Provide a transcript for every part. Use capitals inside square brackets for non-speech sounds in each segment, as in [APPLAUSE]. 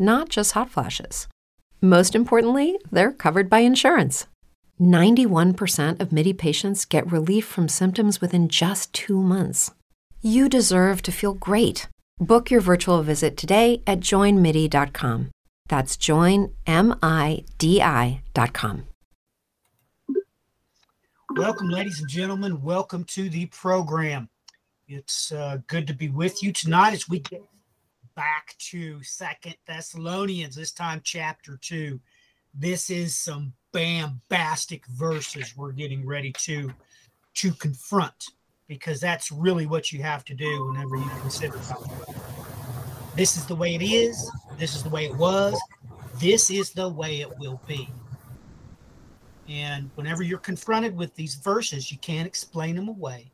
not just hot flashes. Most importantly, they're covered by insurance. 91% of MIDI patients get relief from symptoms within just two months. You deserve to feel great. Book your virtual visit today at joinmidi.com. That's joinmidi.com. Welcome, ladies and gentlemen. Welcome to the program. It's uh, good to be with you tonight as we get back to Second Thessalonians, this time chapter two. This is some bombastic verses we're getting ready to to confront because that's really what you have to do whenever you consider something. This is the way it is. This is the way it was. This is the way it will be. And whenever you're confronted with these verses, you can't explain them away.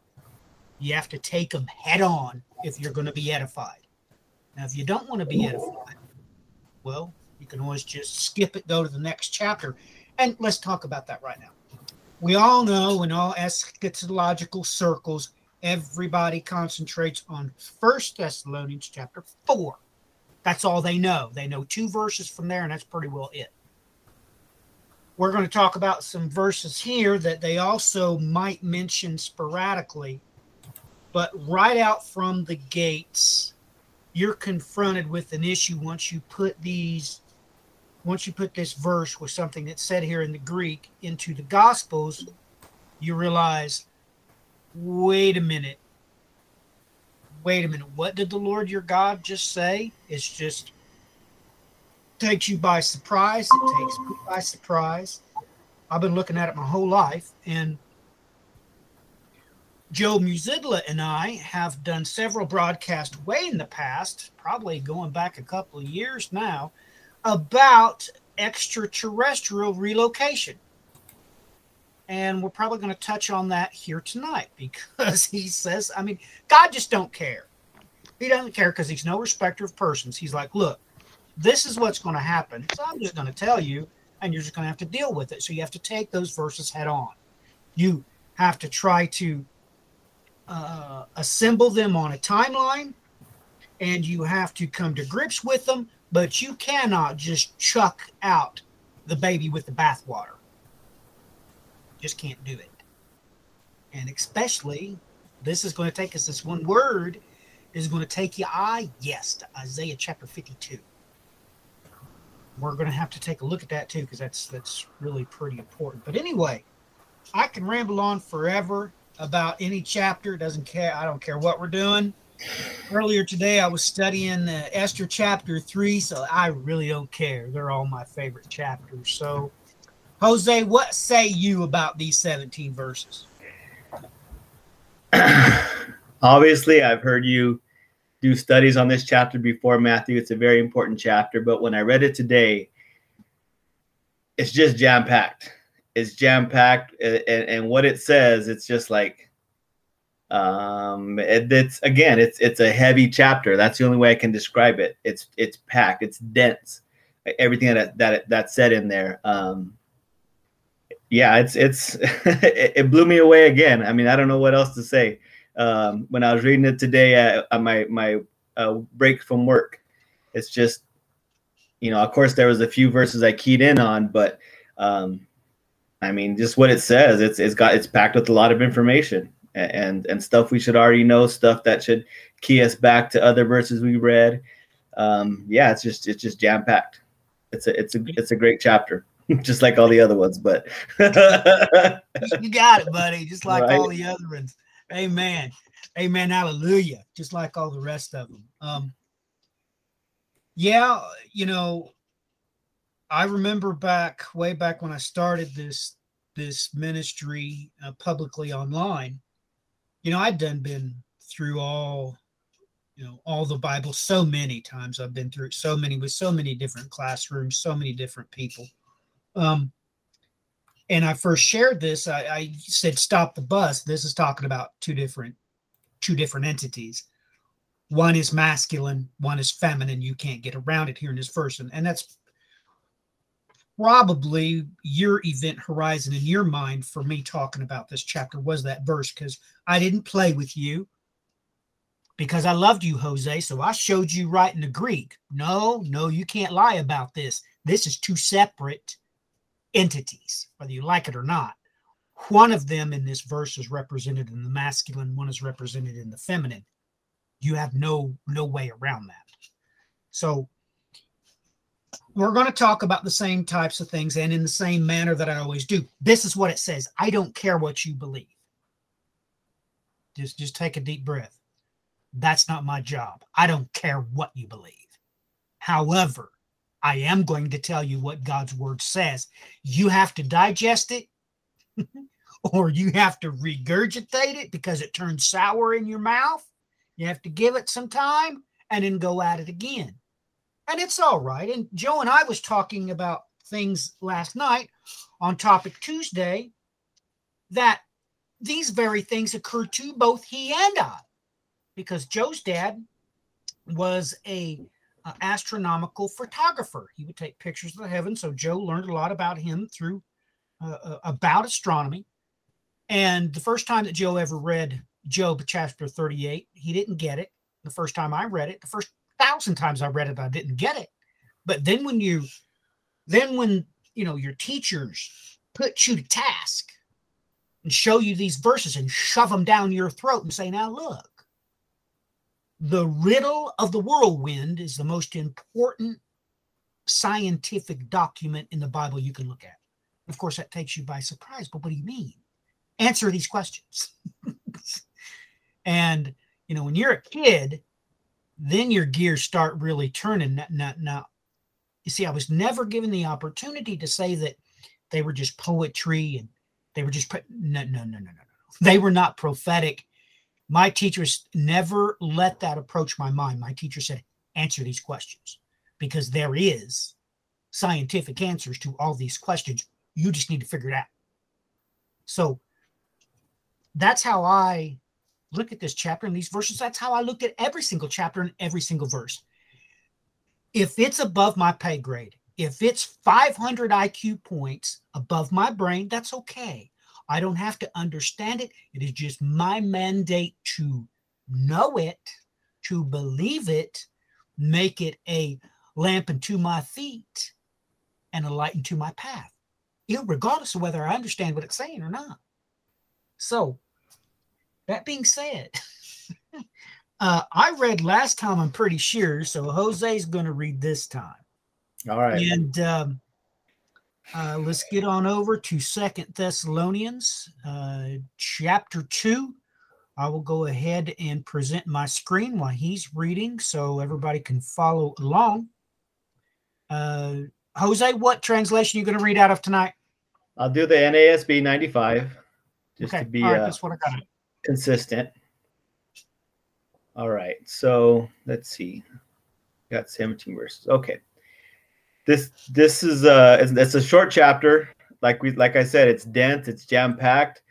You have to take them head on if you're going to be edified. Now, if you don't want to be edified, well, you can always just skip it, go to the next chapter. And let's talk about that right now. We all know in all eschatological circles, everybody concentrates on First Thessalonians chapter 4. That's all they know. They know two verses from there, and that's pretty well it. We're going to talk about some verses here that they also might mention sporadically, but right out from the gates, you're confronted with an issue once you put these once you put this verse with something that's said here in the Greek into the Gospels, you realize, wait a minute. Wait a minute. What did the Lord your God just say? It's just takes you by surprise. It takes me by surprise. I've been looking at it my whole life. And Joe Muzidla and I have done several broadcasts way in the past, probably going back a couple of years now, about extraterrestrial relocation. And we're probably going to touch on that here tonight because [LAUGHS] he says, I mean, God just don't care. He doesn't care because he's no respecter of persons. He's like, look, this is what's going to happen. So I'm just going to tell you, and you're just going to have to deal with it. So you have to take those verses head on. You have to try to uh, assemble them on a timeline, and you have to come to grips with them but you cannot just chuck out the baby with the bathwater. Just can't do it. And especially, this is going to take us, this one word is going to take you, I, yes, to Isaiah chapter 52. We're going to have to take a look at that too, because that's that's really pretty important. But anyway, I can ramble on forever about any chapter. Doesn't care. I don't care what we're doing earlier today I was studying uh, Esther chapter three, so I really don't care. They're all my favorite chapters. So, Jose, what say you about these 17 verses? [CLEARS THROAT] Obviously, I've heard you do studies on this chapter before, Matthew. It's a very important chapter, but when I read it today, it's just jam packed. It's jam packed, and, and what it says, it's just like um it, it's again it's it's a heavy chapter. That's the only way i can describe it. It's it's packed. It's dense. Everything that that that's said in there um yeah it's it's [LAUGHS] it, it blew me away again. I mean i don't know what else to say. Um when i was reading it today at, at my my uh, break from work it's just you know of course there was a few verses i keyed in on but um I mean, just what it says, it's it's got it's packed with a lot of information and and stuff we should already know, stuff that should key us back to other verses we read. Um, yeah, it's just it's just jam packed. It's a it's a it's a great chapter, [LAUGHS] just like all the other ones. But [LAUGHS] you got it, buddy. Just like right. all the other ones. Amen. Amen. Hallelujah. Just like all the rest of them. Um, yeah, you know, I remember back way back when I started this this ministry uh, publicly online. You know, I've done been through all you know all the bible so many times. I've been through so many with so many different classrooms so many different people. Um and i first shared this I, I said stop the bus. This is talking about two different two different entities. One is masculine one is feminine. You can't get around it here in this verse. And, and that's probably your event horizon in your mind for me talking about this chapter was that verse because I didn't play with you because I loved you, Jose. So I showed you right in the Greek. No, no, you can't lie about this. This is two separate entities, whether you like it or not. One of them in this verse is represented in the masculine, one is represented in the feminine. You have no no way around that. So we're going to talk about the same types of things and in the same manner that I always do. This is what it says. I don't care what you believe. Just just take a deep breath. That's not my job. I don't care what you believe. However, I am going to tell you what God's word says. You have to digest it [LAUGHS] or you have to regurgitate it because it turns sour in your mouth. You have to give it some time and then go at it again and it's all right. And Joe and I was talking about things last night on Topic Tuesday that these very things occurred to both he and I, because Joe's dad was a, a astronomical photographer. He would take pictures of the heavens. So Joe learned a lot about him through uh, uh about astronomy. And the first time that Joe ever read Job chapter 38, he didn't get it. The first time I read it, the first thousand times I read it, I didn't get it. But then when you, then when you know your teachers put you to task and show you these verses and shove them down your throat and say, now look, the riddle of the whirlwind is the most important scientific document in the Bible you can look at. Of course, that takes you by surprise, but what do you mean? Answer these questions. [LAUGHS] and, you know, when you're a kid, then your gears start really turning. Now, now, you see, I was never given the opportunity to say that they were just poetry and they were just no, no, no, no, no, no. They were not prophetic. My teachers never let that approach my mind. My teacher said, answer these questions because there is scientific answers to all these questions. You just need to figure it out. So that's how I look at this chapter and these verses. That's how I looked at every single chapter and every single verse. If it's above my pay grade, if it's 500 IQ points above my brain, that's okay. I don't have to understand it. It is just my mandate to know it, to believe it, make it a lamp unto my feet and a light unto my path, regardless of whether I understand what it's saying or not. So that being said, [LAUGHS] uh, I read last time, I'm pretty sure. So Jose's going to read this time. All right. And um, uh, let's get on over to Second Thessalonians, uh, chapter two. I will go ahead and present my screen while he's reading, so everybody can follow along. Uh, Jose, what translation are you going to read out of tonight? I'll do the NASB 95, just okay. to be. All right, uh, that's what I got consistent. All right, so let's see. Got 17 verses. Okay. This this is a it's, it's a short chapter. Like we like I said, it's dense, it's jam-packed.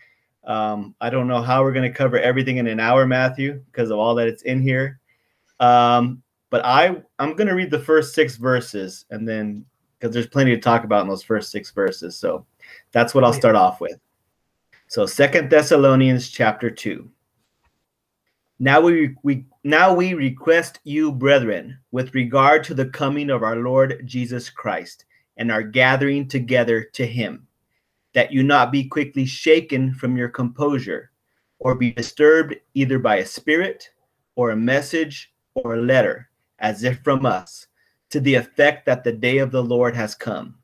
Um, I don't know how we're going to cover everything in an hour, Matthew, because of all that it's in here. Um, but I I'm going to read the first six verses, and then because there's plenty to talk about in those first six verses, so that's what I'll start off with. So Second Thessalonians chapter 2. Now we, we now we request you, brethren, with regard to the coming of our Lord Jesus Christ and our gathering together to him, that you not be quickly shaken from your composure, or be disturbed either by a spirit, or a message, or a letter, as if from us, to the effect that the day of the Lord has come.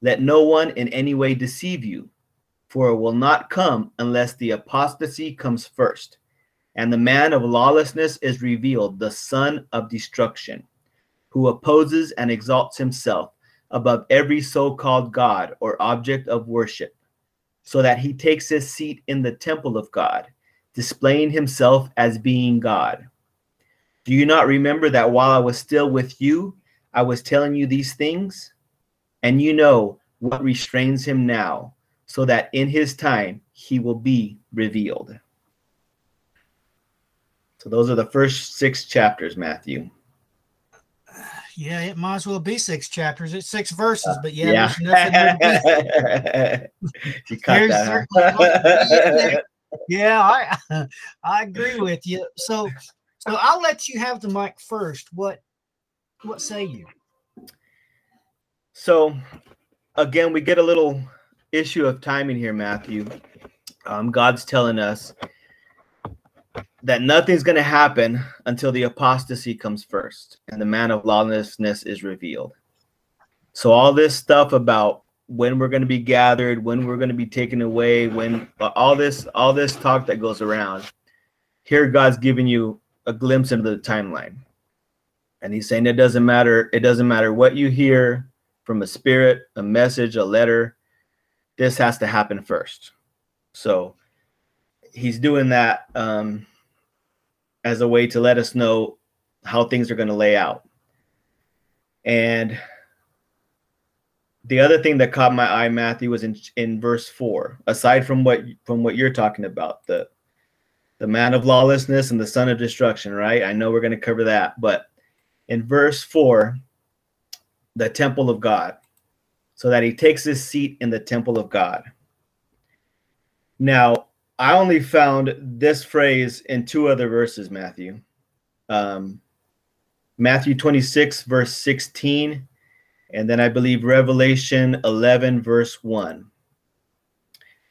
Let no one in any way deceive you, for it will not come unless the apostasy comes first, and the man of lawlessness is revealed, the son of destruction, who opposes and exalts himself above every so called God or object of worship, so that he takes his seat in the temple of God, displaying himself as being God. Do you not remember that while I was still with you, I was telling you these things? And you know what restrains him now, so that in his time he will be revealed. So, those are the first six chapters, Matthew. Yeah, it might as well be six chapters. It's six verses, but yeah, yeah. [LAUGHS] you cut that. Huh? yeah, I [LAUGHS] I agree with you. So so I'll let you have the mic first. What what say you? So again, we get a little issue of timing here, Matthew. Um, God's telling us that nothing's going to happen until the apostasy comes first and the man of lawlessness is revealed. So all this stuff about when we're going to be gathered, when we're going to be taken away, when all this all this talk that goes around, here God's giving you a glimpse into the timeline. And he's saying it doesn't matter it doesn't matter what you hear from a spirit, a message, a letter, this has to happen first. So he's doing that um as a way to let us know how things are going to lay out. And the other thing that caught my eye, Matthew, was in in verse four. Aside from what from what you're talking about, the the man of lawlessness and the son of destruction, right? I know we're going to cover that, but in verse four, the temple of God, so that he takes his seat in the temple of God. Now, I only found this phrase in two other verses, Matthew. Um, Matthew 26, verse 16, and then I believe Revelation 11, verse 1.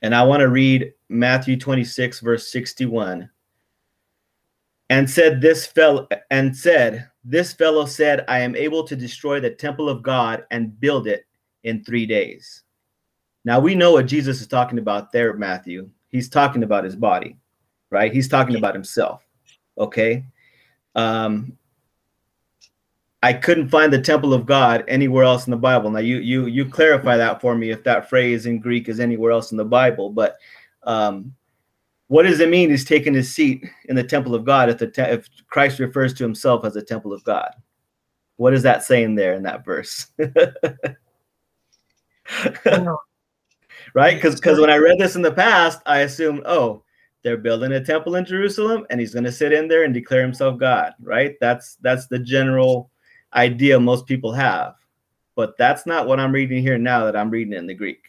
And I want to read Matthew 26, verse 61. And said, This fellow, and said, This fellow said, I am able to destroy the temple of God and build it in three days. Now we know what Jesus is talking about there, Matthew he's talking about his body, right? He's talking about himself. Okay. Um, I couldn't find the temple of God anywhere else in the Bible. Now you you you clarify that for me if that phrase in Greek is anywhere else in the Bible. But um, what does it mean? He's taking his seat in the temple of God if the te- if Christ refers to himself as a temple of God. What is that saying there in that verse? [LAUGHS] [LAUGHS] right? Because because when I read this in the past, I assumed, oh, they're building a temple in Jerusalem, and he's going to sit in there and declare himself God, right? That's that's the general idea most people have, but that's not what I'm reading here now. That I'm reading in the Greek.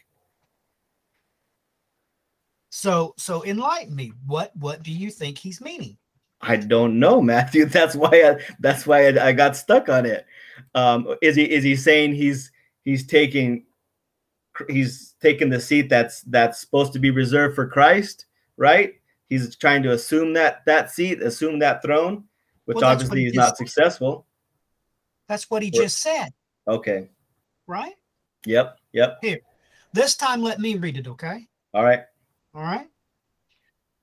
So so enlighten me. What what do you think he's meaning? I don't know, [LAUGHS] Matthew. That's why I that's why I, I got stuck on it. Um, is he is he saying he's he's taking he's taken the seat that's that's supposed to be reserved for Christ, right? He's trying to assume that that seat, assume that throne, which well, obviously he's not successful. That's what he just said. Okay. Right? Yep. Yep. Here. This time let me read it, okay? All right. All right.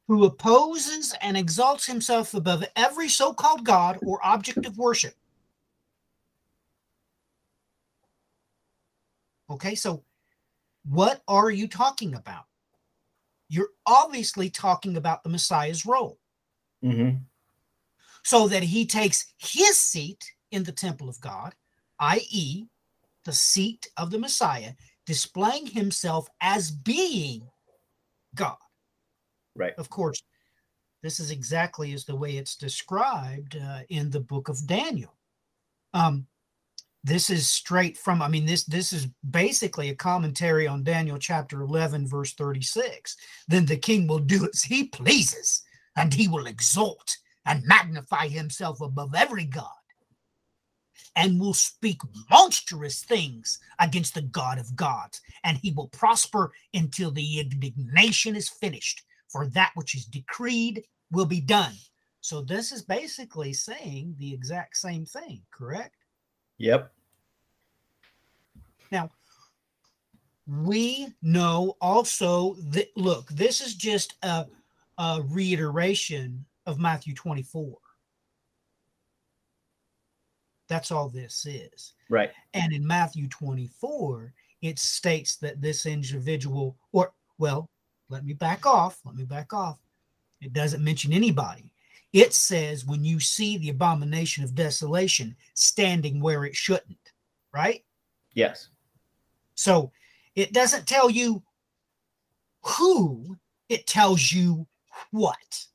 Who opposes and exalts himself above every so-called God or object of worship. Okay, so what are you talking about? You're obviously talking about the Messiah's role. Mm-hmm. So that he takes his seat in the temple of God, i.e., the seat of the Messiah, displaying himself as being God. Right. Of course, this is exactly as the way it's described uh, in the book of Daniel. Um, this is straight from i mean this this is basically a commentary on daniel chapter 11 verse 36 then the king will do as he pleases and he will exalt and magnify himself above every god and will speak monstrous things against the God of gods, and he will prosper until the indignation is finished, for that which is decreed will be done. So this is basically saying the exact same thing, correct? Yep. Now, we know also that look, this is just a, a reiteration of Matthew 24. That's all this is. Right. And in Matthew 24, it states that this individual, or, well, let me back off. Let me back off. It doesn't mention anybody. It says when you see the abomination of desolation standing where it shouldn't, right? Yes. So it doesn't tell you who, it tells you what.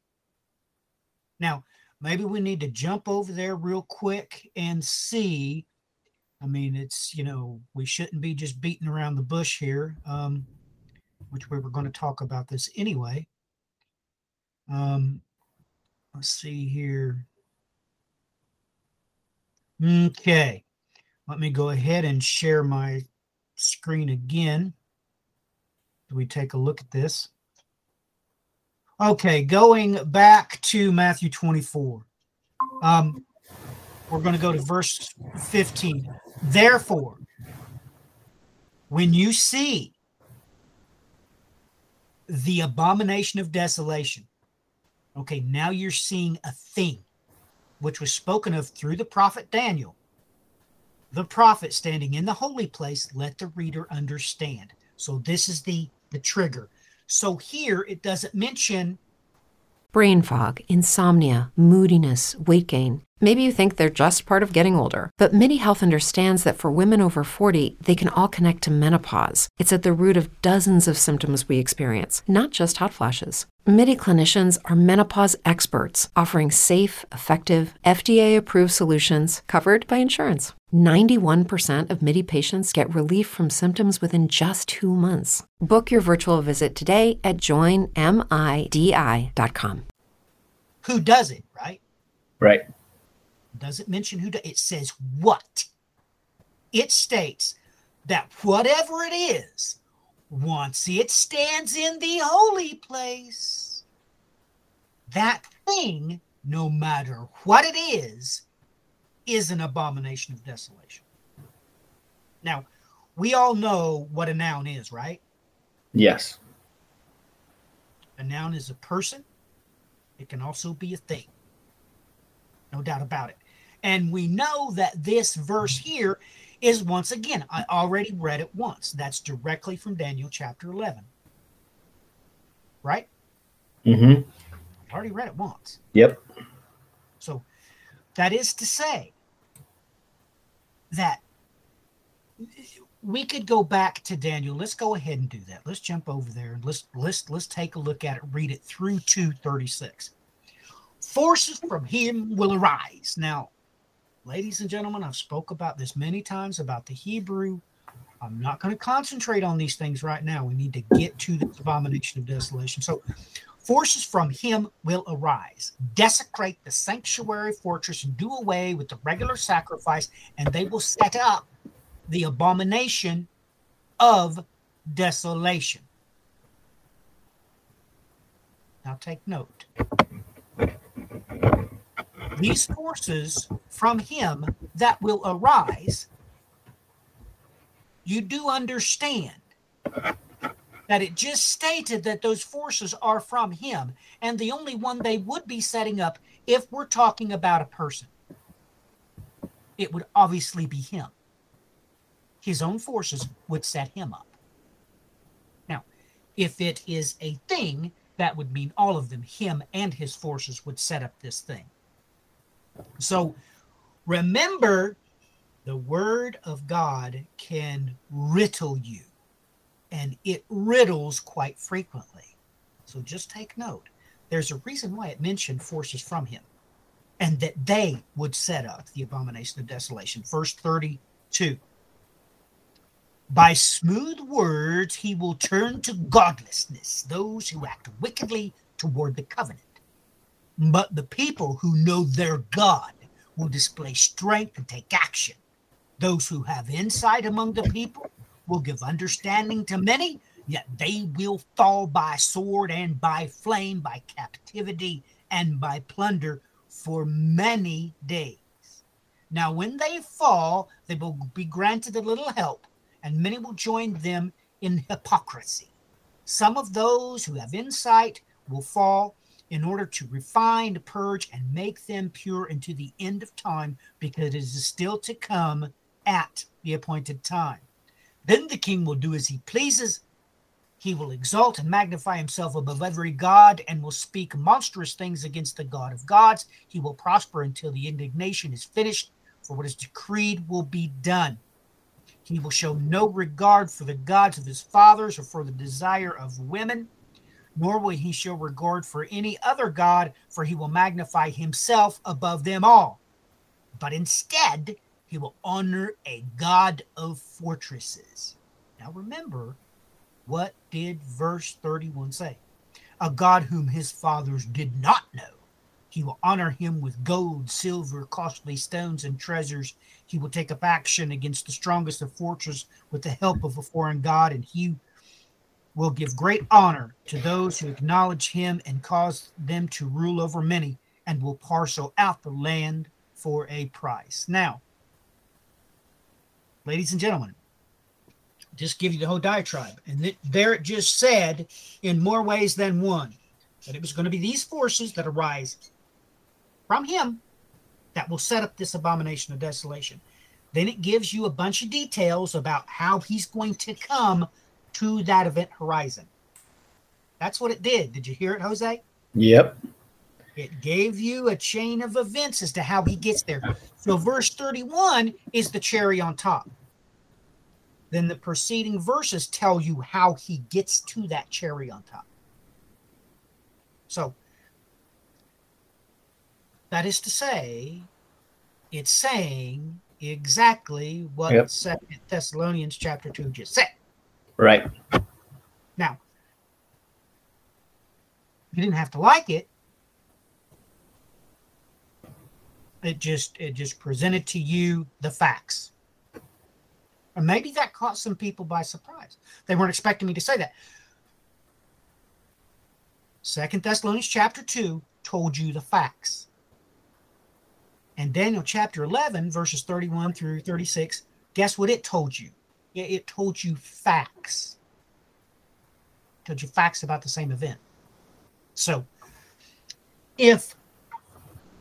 Now, maybe we need to jump over there real quick and see. I mean, it's, you know, we shouldn't be just beating around the bush here, um, which we were going to talk about this anyway. Um, let's see here. Okay. Let me go ahead and share my screen again. Do we take a look at this? Okay, going back to Matthew 24. Um, we're going to go to verse 15. Therefore, when you see the abomination of desolation, okay, now you're seeing a thing which was spoken of through the prophet Daniel the prophet standing in the holy place let the reader understand so this is the the trigger so here it doesn't mention brain fog, insomnia, moodiness, weight gain. Maybe you think they're just part of getting older, but MIDI Health understands that for women over 40, they can all connect to menopause. It's at the root of dozens of symptoms we experience, not just hot flashes. MIDI clinicians are menopause experts, offering safe, effective, FDA approved solutions covered by insurance. 91% of MIDI patients get relief from symptoms within just two months. Book your virtual visit today at joinmidi.com. who does it right Right. doesn't mention who do, it says what it states that whatever it is once it stands in the holy place that thing no matter what it is is an abomination of desolation now we all know what a noun is right Yes. a noun is a person it can also be a thing no doubt about it and we know that this verse here is once again, I already read it once. That's directly from Daniel chapter 11. Right? Mm-hmm. I already read it once. Yep. So that is to say that we could go back to Daniel. Let's go ahead and do that. Let's jump over there and let's let's let's take a look at it, read it through 236. Forces from him will arise. Now, ladies and gentlemen, I've spoke about this many times about the Hebrew. I'm not going to concentrate on these things right now. We need to get to the abomination of desolation. So, forces from him will arise, desecrate the sanctuary fortress, and do away with the regular sacrifice, and they will set up the abomination of desolation. Now, take note. These forces from him that will arise, you do understand that it just stated that those forces are from him, and the only one they would be setting up if we're talking about a person, it would obviously be him. His own forces would set him up. Now, if it is a thing, that would mean all of them, him and his forces, would set up this thing. So remember, the word of God can riddle you, and it riddles quite frequently. So just take note. There's a reason why it mentioned forces from him, and that they would set up the abomination of desolation. Verse 32. By smooth words he will turn to godlessness those who act wickedly toward the covenant. But the people who know their God will display strength and take action. Those who have insight among the people will give understanding to many, yet they will fall by sword and by flame, by captivity and by plunder for many days. Now, when they fall, they will be granted a little help, and many will join them in hypocrisy. Some of those who have insight will fall in order to refine, purge, and make them pure unto the end of time, because it is still to come at the appointed time. Then the king will do as he pleases. He will exalt and magnify himself above every god and will speak monstrous things against the God of gods. He will prosper until the indignation is finished, for what is decreed will be done. He will show no regard for the gods of his fathers or for the desire of women nor will he show regard for any other God, for he will magnify himself above them all. But instead, he will honor a God of fortresses. Now remember, what did verse 31 say? A God whom his fathers did not know. He will honor him with gold, silver, costly stones, and treasures. He will take up action against the strongest of fortresses with the help of a foreign God, and he will give great honor to those who acknowledge him and cause them to rule over many, and will parcel out the land for a price. Now, ladies and gentlemen, just give you the whole diatribe. And th- there it just said, in more ways than one, that it was going to be these forces that arise from him that will set up this abomination of desolation. Then it gives you a bunch of details about how he's going to come to that event horizon. That's what it did. Did you hear it, Jose? Yep. It gave you a chain of events as to how he gets there. So, verse 31 is the cherry on top. Then the preceding verses tell you how he gets to that cherry on top. So, that is to say, it's saying exactly what yep. Second Thessalonians chapter 2 just said. Right. Now, you didn't have to like it. It just it just presented to you the facts. Or maybe that caught some people by surprise. They weren't expecting me to say that. Second Thessalonians chapter 2 told you the facts. And Daniel chapter 11, verses 31 through 36, guess what it told you? it told you facts. Told you facts about the same event. So, if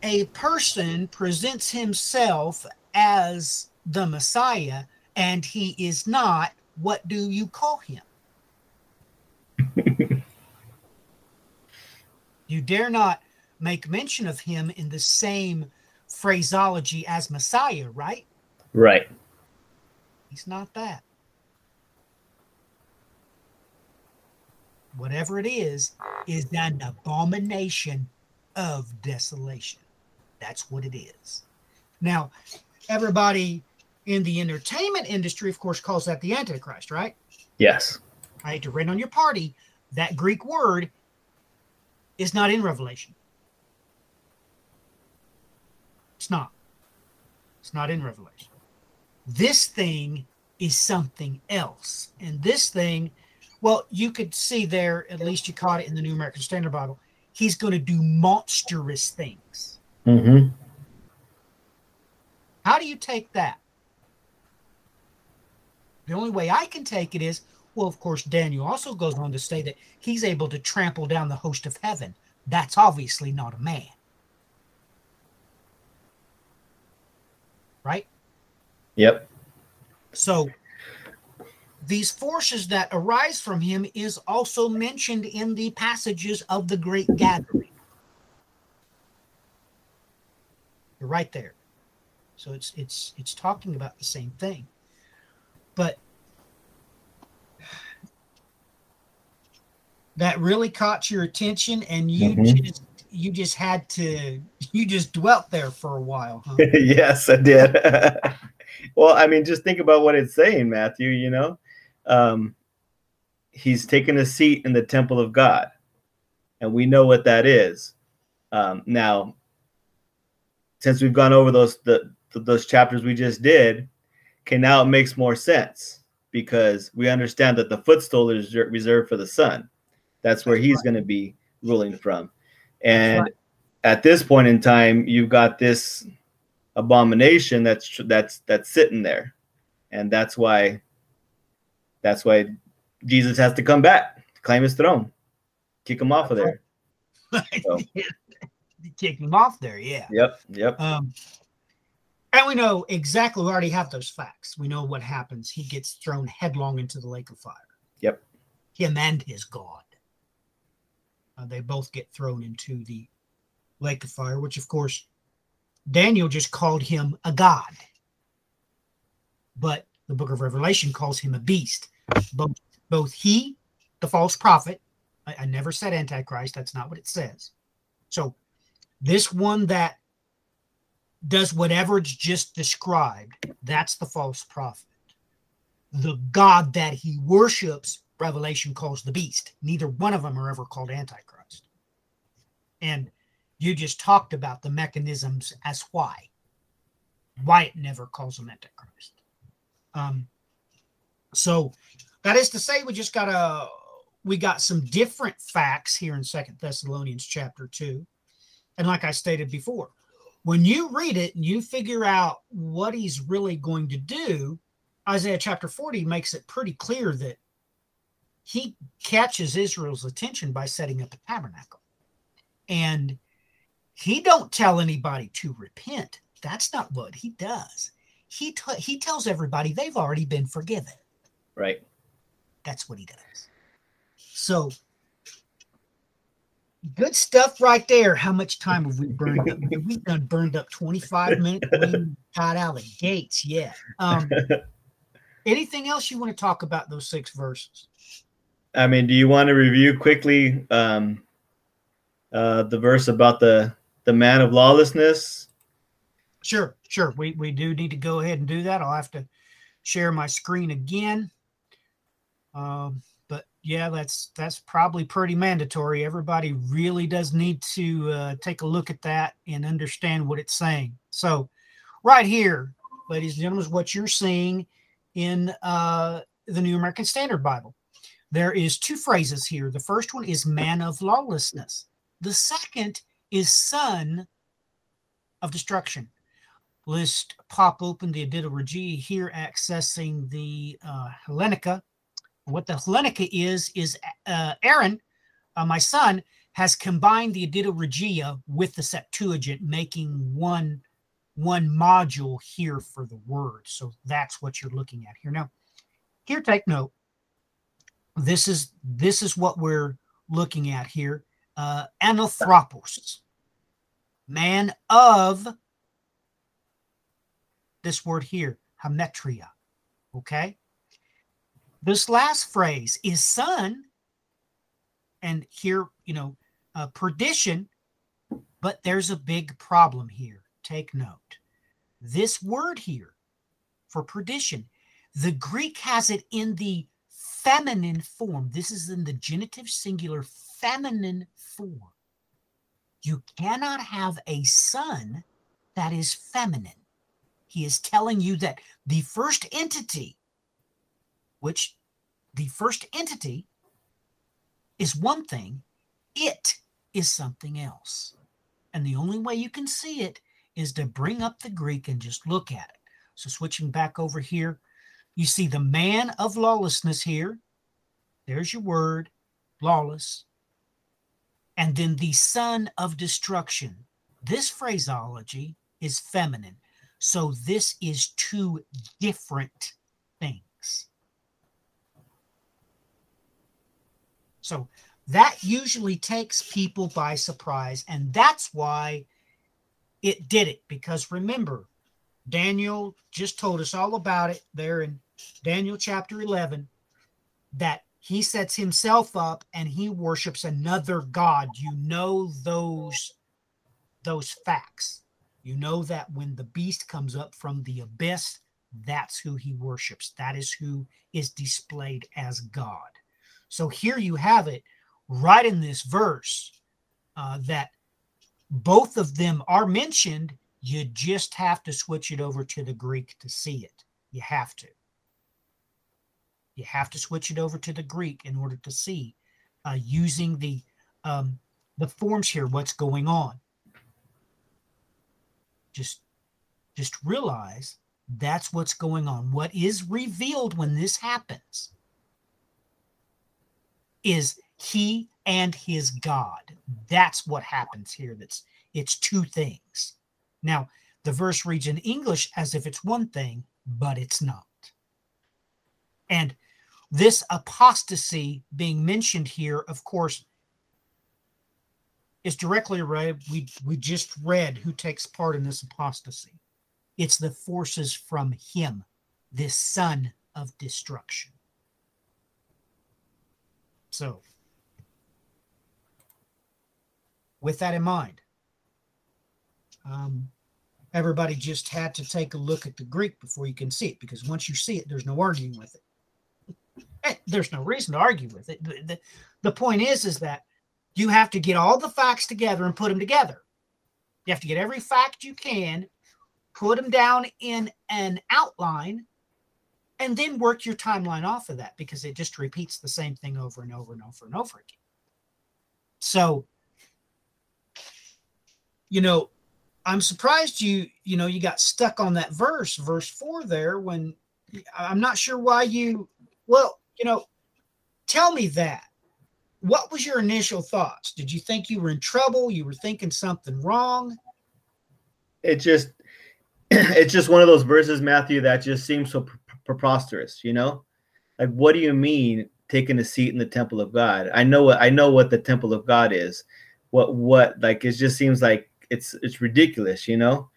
a person presents himself as the Messiah and he is not, what do you call him? [LAUGHS] you dare not make mention of him in the same phraseology as Messiah, right? Right. He's not that. Whatever it is, is an abomination of desolation. That's what it is. Now, everybody in the entertainment industry, of course, calls that the Antichrist, right? Yes. I hate to rain on your party. That Greek word is not in Revelation. It's not. It's not in Revelation. This thing is something else. And this thing, well, you could see there, at least you caught it in the New American Standard Bible. He's going to do monstrous things. Mm-hmm. How do you take that? The only way I can take it is, well, of course, Daniel also goes on to say that he's able to trample down the host of heaven. That's obviously not a man. Right? Yep. So these forces that arise from him is also mentioned in the passages of the great gathering. You're right there. So it's it's it's talking about the same thing. But that really caught your attention and you mm-hmm. just you just had to [LAUGHS] you just dwelt there for a while huh? [LAUGHS] yes i did [LAUGHS] well i mean just think about what it's saying matthew you know um, he's taken a seat in the temple of god and we know what that is um, now since we've gone over those the, those chapters we just did, okay, now it makes more sense because we understand that the footstool is reserved for the son. That's where he's going to be ruling from. And right. at this point in time, you've got this abomination that's that's that's sitting there, and that's why that's why Jesus has to come back to claim his throne, kick him off of there. So. [LAUGHS] kick him off there, yeah. Yep, yep. Um, and we know exactly. We already have those facts. We know what happens. He gets thrown headlong into the lake of fire. Yep. Him and his God. Uh, they both get thrown into the lake of fire, which, of course, Daniel just called him a god. But the book of Revelation calls him a beast. Both, both he, the false prophet, I, I never said Antichrist, that's not what it says. So, this one that does whatever it's just described, that's the false prophet. The God that he worships, Revelation calls the beast. Neither one of them are ever called Antichrist. And you just talked about the mechanisms as why. Why it never calls him Antichrist. Um, so that is to say, we just got a we got some different facts here in Second Thessalonians chapter two, and like I stated before, when you read it and you figure out what he's really going to do, Isaiah chapter 40 makes it pretty clear that he catches Israel's attention by setting up a tabernacle. And he don't tell anybody to repent. That's not what he does. He t- he tells everybody they've already been forgiven. Right. That's what he does. So Good stuff right there. How much time have we burned up? We've done burned up 25 minutes. We got out of the gates yet. Um, anything else you want to talk about those six verses? I mean, do you want to review quickly um, uh, the verse about the the man of lawlessness? Sure, sure. We we do need to go ahead and do that. I'll have to share my screen again. Um, yeah, that's that's probably pretty mandatory. Everybody really does need to uh, take a look at that and understand what it's saying. So, right here, ladies and gentlemen, is what you're seeing in uh, the New American Standard Bible. There is two phrases here. The first one is "man of lawlessness." The second is "son of destruction." Let's pop open the Didoregia here, accessing the uh, Hellenica what the Hellenica is, is uh, Aaron, uh, my son, has combined the Didoregia with the Septuagint, making one one module here for the word. So that's what you're looking at here. Now, here, take note. This is this is what we're looking at here. Uh, Anthropos, man of this word here, hamartia. Okay, this last phrase is son, and here, you know, uh, perdition, but there's a big problem here. Take note. This word here for perdition, the Greek has it in the feminine form. This is in the genitive singular feminine form. You cannot have a son that is feminine. He is telling you that the first entity which the first entity is one thing, it is something else. And the only way you can see it is to bring up the Greek and just look at it. So, switching back over here, you see the man of lawlessness here. There's your word, lawless. And then the son of destruction. This phraseology is feminine. So, this is two different things. So that usually takes people by surprise. And that's why it did it. Because remember, Daniel just told us all about it there in Daniel chapter 11 that he sets himself up and he worships another god. You know those those facts. You know that when the beast comes up from the abyss, that's who he worships. That is who is displayed as God. So here you have it right in this verse uh, that both of them are mentioned You just have to switch it over to the Greek to see it. You have to. You have to switch it over to the Greek in order to see uh, using the um, the forms here what's going on. Just just realize that's what's going on. What is revealed when this happens is he and his God. That's what happens here. That's it's two things. Now, the verse reads in English as if it's one thing, but it's not. And this apostasy being mentioned here, of course, is directly right. We we just read who takes part in this apostasy. It's the forces from him, this son of destruction. So, with that in mind, um, everybody just had to take a look at the Greek before you can see it, because once you see it, there's no arguing with it. [LAUGHS] There's no reason to argue with it. The, the, the point is, is that you have to get all the facts together and put them together. You have to get every fact you can, put them down in an outline, and then work your timeline off of that because it just repeats the same thing over and over and over and over again. So, you know, I'm surprised you, you know, you got stuck on that verse, verse four there, when I'm not sure why you, well, you know, tell me that. What was your initial thoughts? Did you think you were in trouble? You were thinking something wrong? It just, [CLEARS THROAT] it's just one of those verses, Matthew, that just seems so preposterous, you know? Like, what do you mean taking a seat in the temple of God? I know what I know what the temple of God is. What what like it just seems like it's it's ridiculous, you know?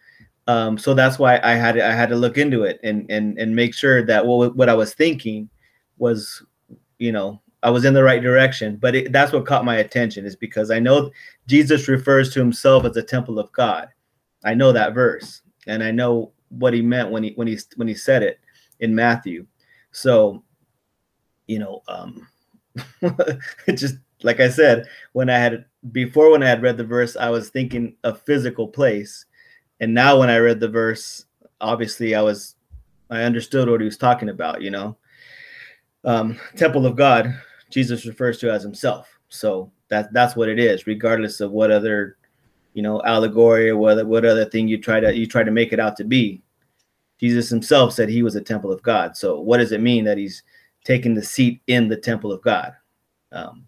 Um, so that's why I had I had to look into it and and and make sure that what what I was thinking was, you know, I was in the right direction. But it, that's what caught my attention is because I know Jesus refers to himself as the temple of God. I know that verse, and I know what he meant when he when he when he said it in Matthew. So, you know, um, [LAUGHS] just like I said, when I had before when I had read the verse, I was thinking a physical place, and now when I read the verse, obviously I was I understood what he was talking about. You know, um, temple of God, Jesus refers to as himself. So that that's what it is, regardless of what other you know allegory or what what other thing you try to you try to make it out to be Jesus himself said he was a temple of God. So what does it mean that he's taking the seat in the temple of God? Um,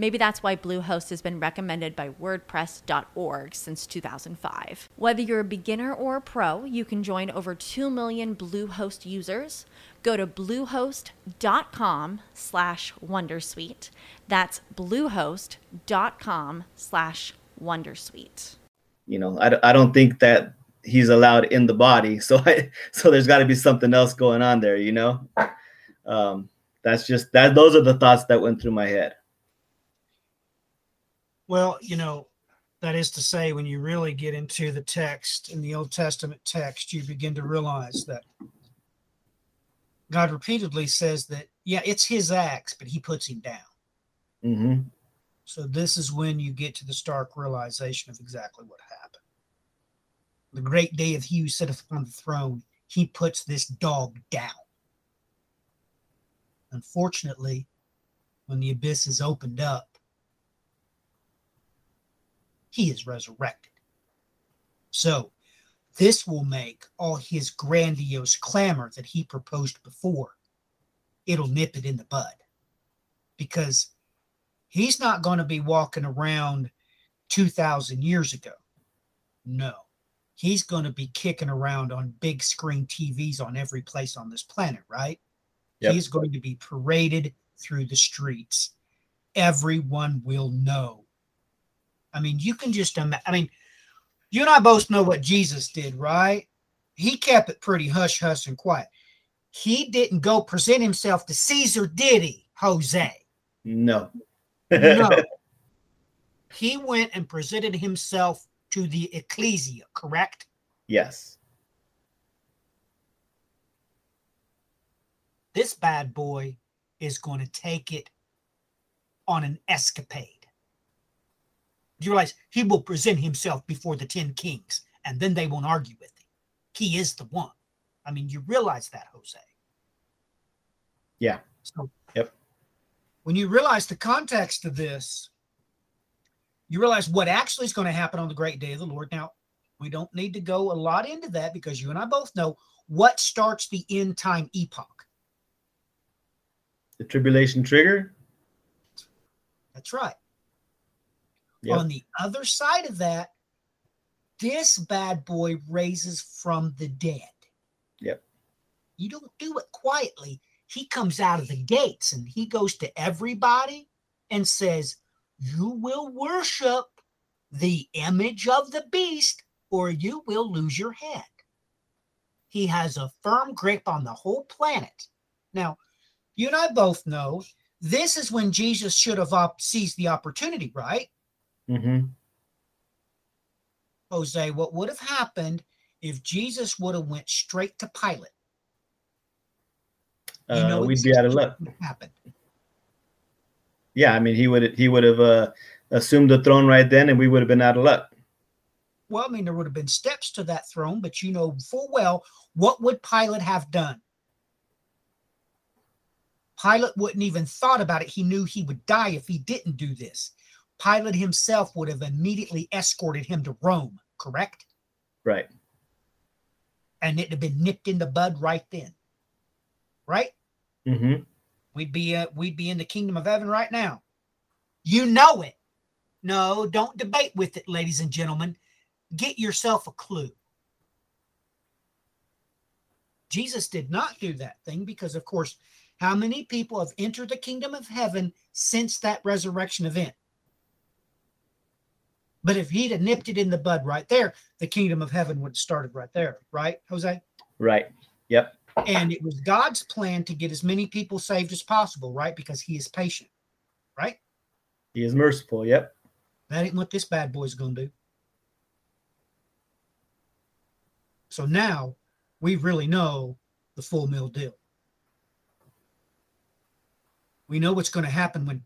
Maybe that's why Bluehost has been recommended by WordPress.org since 2005. Whether you're a beginner or a pro, you can join over 2 million Bluehost users. Go to bluehost.com slash Wondersuite. That's bluehost.com slash Wondersuite. You know, I, I don't think that he's allowed in the body. [LAUGHS] So I, so there's got to be something else going on there, you know? um, that's just that those are the thoughts that went through my head well you know that is to say when you really get into the text in the old testament text you begin to realize that god repeatedly says that yeah it's his acts but he puts him down mm-hmm. So this is when you get to the stark realization of exactly what happened. The great day of he who sitteth upon the throne, he puts this dog down. Unfortunately, when the abyss is opened up, he is resurrected. So this will make all his grandiose clamor that he proposed before, it'll nip it in the bud. Because he's not going to be walking around 2,000 years ago. No. He's going to be kicking around on big screen TVs on every place on this planet, right? Yep. He's going to be paraded through the streets. Everyone will know. I mean, you can just imagine. I mean, you and I both know what Jesus did, right? He kept it pretty hush hush and quiet. He didn't go present himself to Caesar, did he, Jose? No. no. [LAUGHS] He went and presented himself to the ecclesia, correct? Yes. This bad boy is going to take it on an escapade. Do you realize he will present himself before the 10 kings and then they won't argue with him? He is the one. I mean, you realize that, Jose. Yeah. So, yep. When you realize the context of this, you realize what actually is going to happen on the great day of the Lord. Now, we don't need to go a lot into that because you and I both know what starts the end time epoch. The tribulation trigger? That's right. Yep. On the other side of that, this bad boy raises from the dead. Yep. You don't do it quietly. He comes out of the gates and he goes to everybody and says, You will worship the image of the beast or you will lose your head. He has a firm grip on the whole planet. Now, you and I both know this is when Jesus should have op- seized the opportunity, right? Mm-hmm. Jose, what would have happened if Jesus would have went straight to Pilate? You know, uh, we'd be out of luck. Happened. Yeah, I mean, he would he would have uh, assumed the throne right then, and we would have been out of luck. Well, I mean, there would have been steps to that throne, but you know full well what would Pilate have done? Pilate wouldn't even thought about it. He knew he would die if he didn't do this. Pilate himself would have immediately escorted him to Rome, correct? Right. And it'd have been nipped in the bud right then. Right? Mm-hmm. We'd be uh, we'd be in the kingdom of heaven right now. You know it. No, don't debate with it, ladies and gentlemen. Get yourself a clue. Jesus did not do that thing because, of course, how many people have entered the kingdom of heaven since that resurrection event? But if he'd have nipped it in the bud right there, the kingdom of heaven would have started right there, right, Jose? Right. Yep. And it was God's plan to get as many people saved as possible, right? Because he is patient, right? He is merciful. Yep. That ain't what this bad boy's going to do. So now we really know the full mill deal. We know what's going to happen when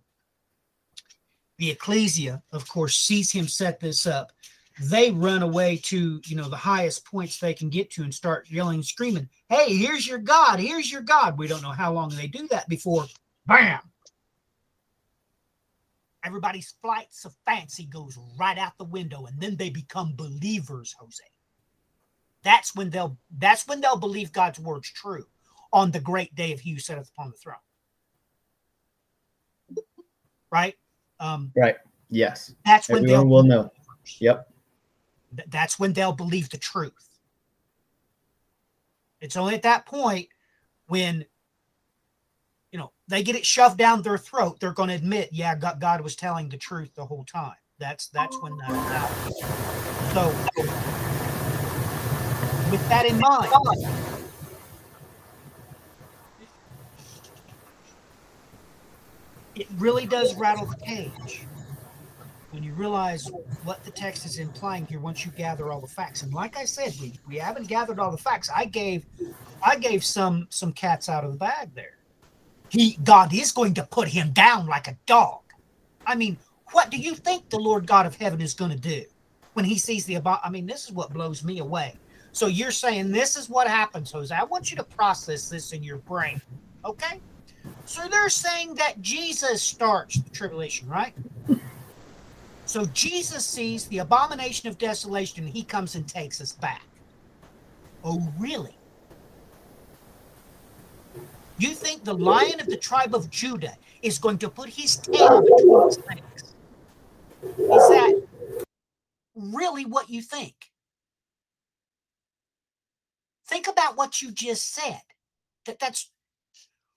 the ecclesia, of course, sees him set this up. They run away to, you know, the highest points they can get to and start yelling screaming, Hey, here's your God, here's your God. We don't know how long they do that before bam. Everybody's flights of fancy goes right out the window, and then they become believers, Jose. That's when they'll that's when they'll believe God's word's true on the great day of he who sitteth upon the throne. Right? Um, right. Yes. That's when everyone will know. Yep. That's when they'll believe the truth. It's only at that point when you know they get it shoved down their throat, they're going to admit, yeah, God, God was telling the truth the whole time. That's that's when that happens. So, with that in mind, it really does rattle the cage when you realize what the text is implying here once you gather all the facts and like i said we, we haven't gathered all the facts i gave i gave some some cats out of the bag there he god is going to put him down like a dog i mean what do you think the Lord God of heaven is going to do when he sees the I mean, this is what blows me away. So you're saying this is what happens, Jose. I want you to process this in your brain. Okay? So they're saying that Jesus starts the tribulation, right? So Jesus sees the abomination of desolation and he comes and takes us back. Oh, really? You think the lion of the tribe of Judah is going to put his tail between his legs? Is that really what you think? Think about what you just said. That that's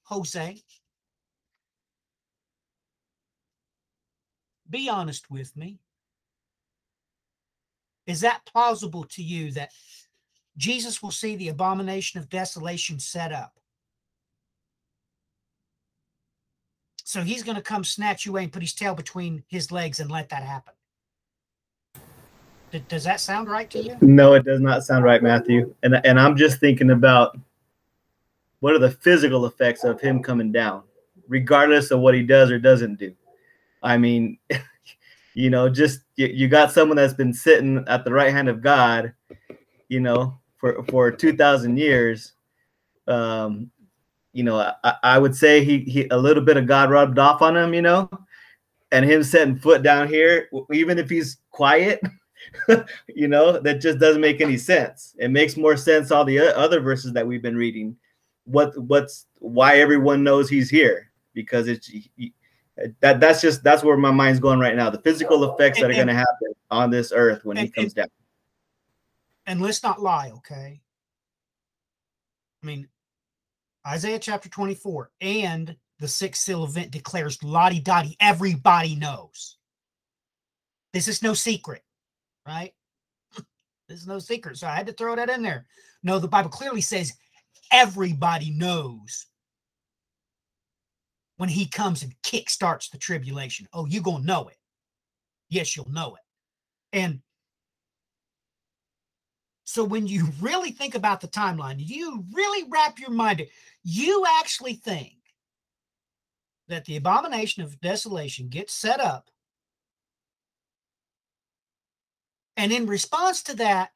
Jose. Be honest with me. Is that plausible to you that Jesus will see the abomination of desolation set up? So he's going to come snatch you away and put his tail between his legs and let that happen. Does that sound right to you? No, it does not sound right, Matthew. And and I'm just thinking about what are the physical effects of him coming down, regardless of what he does or doesn't do. I mean, [LAUGHS] you know, just you, you got someone that's been sitting at the right hand of God, you know, for for two thousand years. Um, you know, I, I would say he, he a little bit of God rubbed off on him, you know, and him setting foot down here, even if he's quiet, [LAUGHS] you know, that just doesn't make any sense. It makes more sense all the other verses that we've been reading. What what's why everyone knows he's here because it's he, that that's just that's where my mind's going right now. The physical effects that are going to happen on this earth when he comes down. And let's not lie, okay? I mean, Isaiah chapter 24 and the sixth seal event declares Lottie Dottie, everybody knows. This is no secret right? [LAUGHS] this is no secret. So I had to throw that in there. No, the Bible clearly says everybody knows when he comes and kick starts the tribulation. Oh, you're going to know it. Yes, you'll know it. And so when you [LAUGHS] really think about the timeline, you really wrap your mind, you actually think that the abomination of desolation gets set up And in response to that,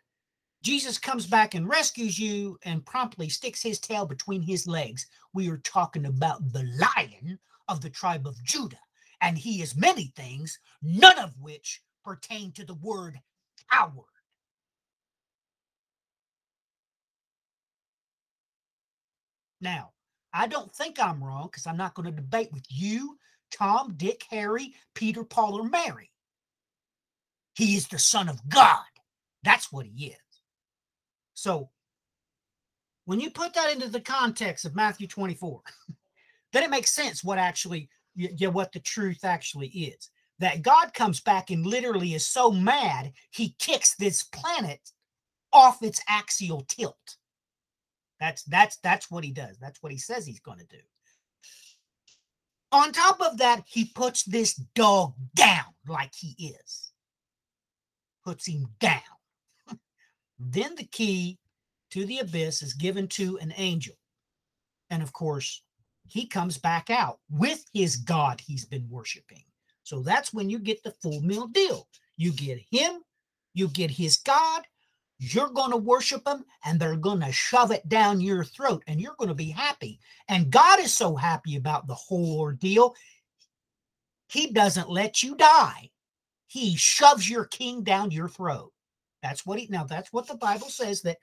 Jesus comes back and rescues you and promptly sticks his tail between his legs. We are talking about the lion of the tribe of Judah. And he is many things, none of which pertain to the word coward. Now, I don't think I'm wrong because I'm not going to debate with you, Tom, Dick, Harry, Peter, Paul, or Mary. He is the Son of God. That's what he is. So when you put that into the context of Matthew 24, [LAUGHS] then it makes sense what actually, yeah, what the truth actually is. That God comes back and literally is so mad, he kicks this planet off its axial tilt. That's that's that's what he does. That's what he says he's going to do. On top of that, he puts this dog down like he is puts him down. Then the key to the abyss is given to an angel. And of course, he comes back out with his God he's been worshiping. So that's when you get the full meal deal. You get him, you get his God, you're going to worship him, and they're going to shove it down your throat, and you're going to be happy. And God is so happy about the whole ordeal, he doesn't let you die he shoves your king down your throat. That's what he now that's what the Bible says that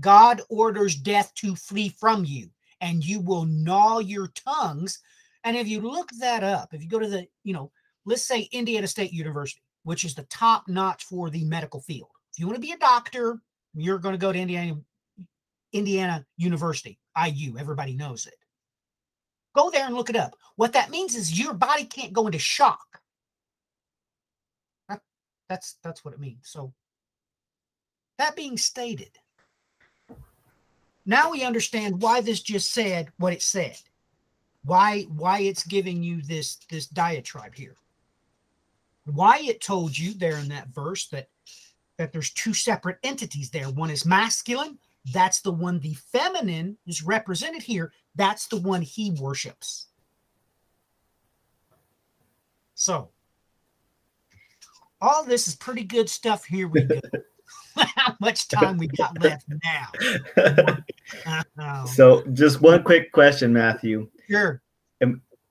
God orders death to flee from you and you will gnaw your tongues. And if you look that up, if you go to the, you know, let's say Indiana State University, which is the top notch for the medical field. If you want to be a doctor, you're going to go to Indiana Indiana University, IU, everybody knows it. Go there and look it up. What that means is your body can't go into shock that's that's what it means. So that being stated, now we understand why this just said what it said. Why why it's giving you this this diatribe here. Why it told you there in that verse that that there's two separate entities there. One is masculine, that's the one the feminine is represented here. That's the one he worships. So, all this is pretty good stuff. Here we go. [LAUGHS] [LAUGHS] How much time we got left now? So, just one quick question, Matthew. sure.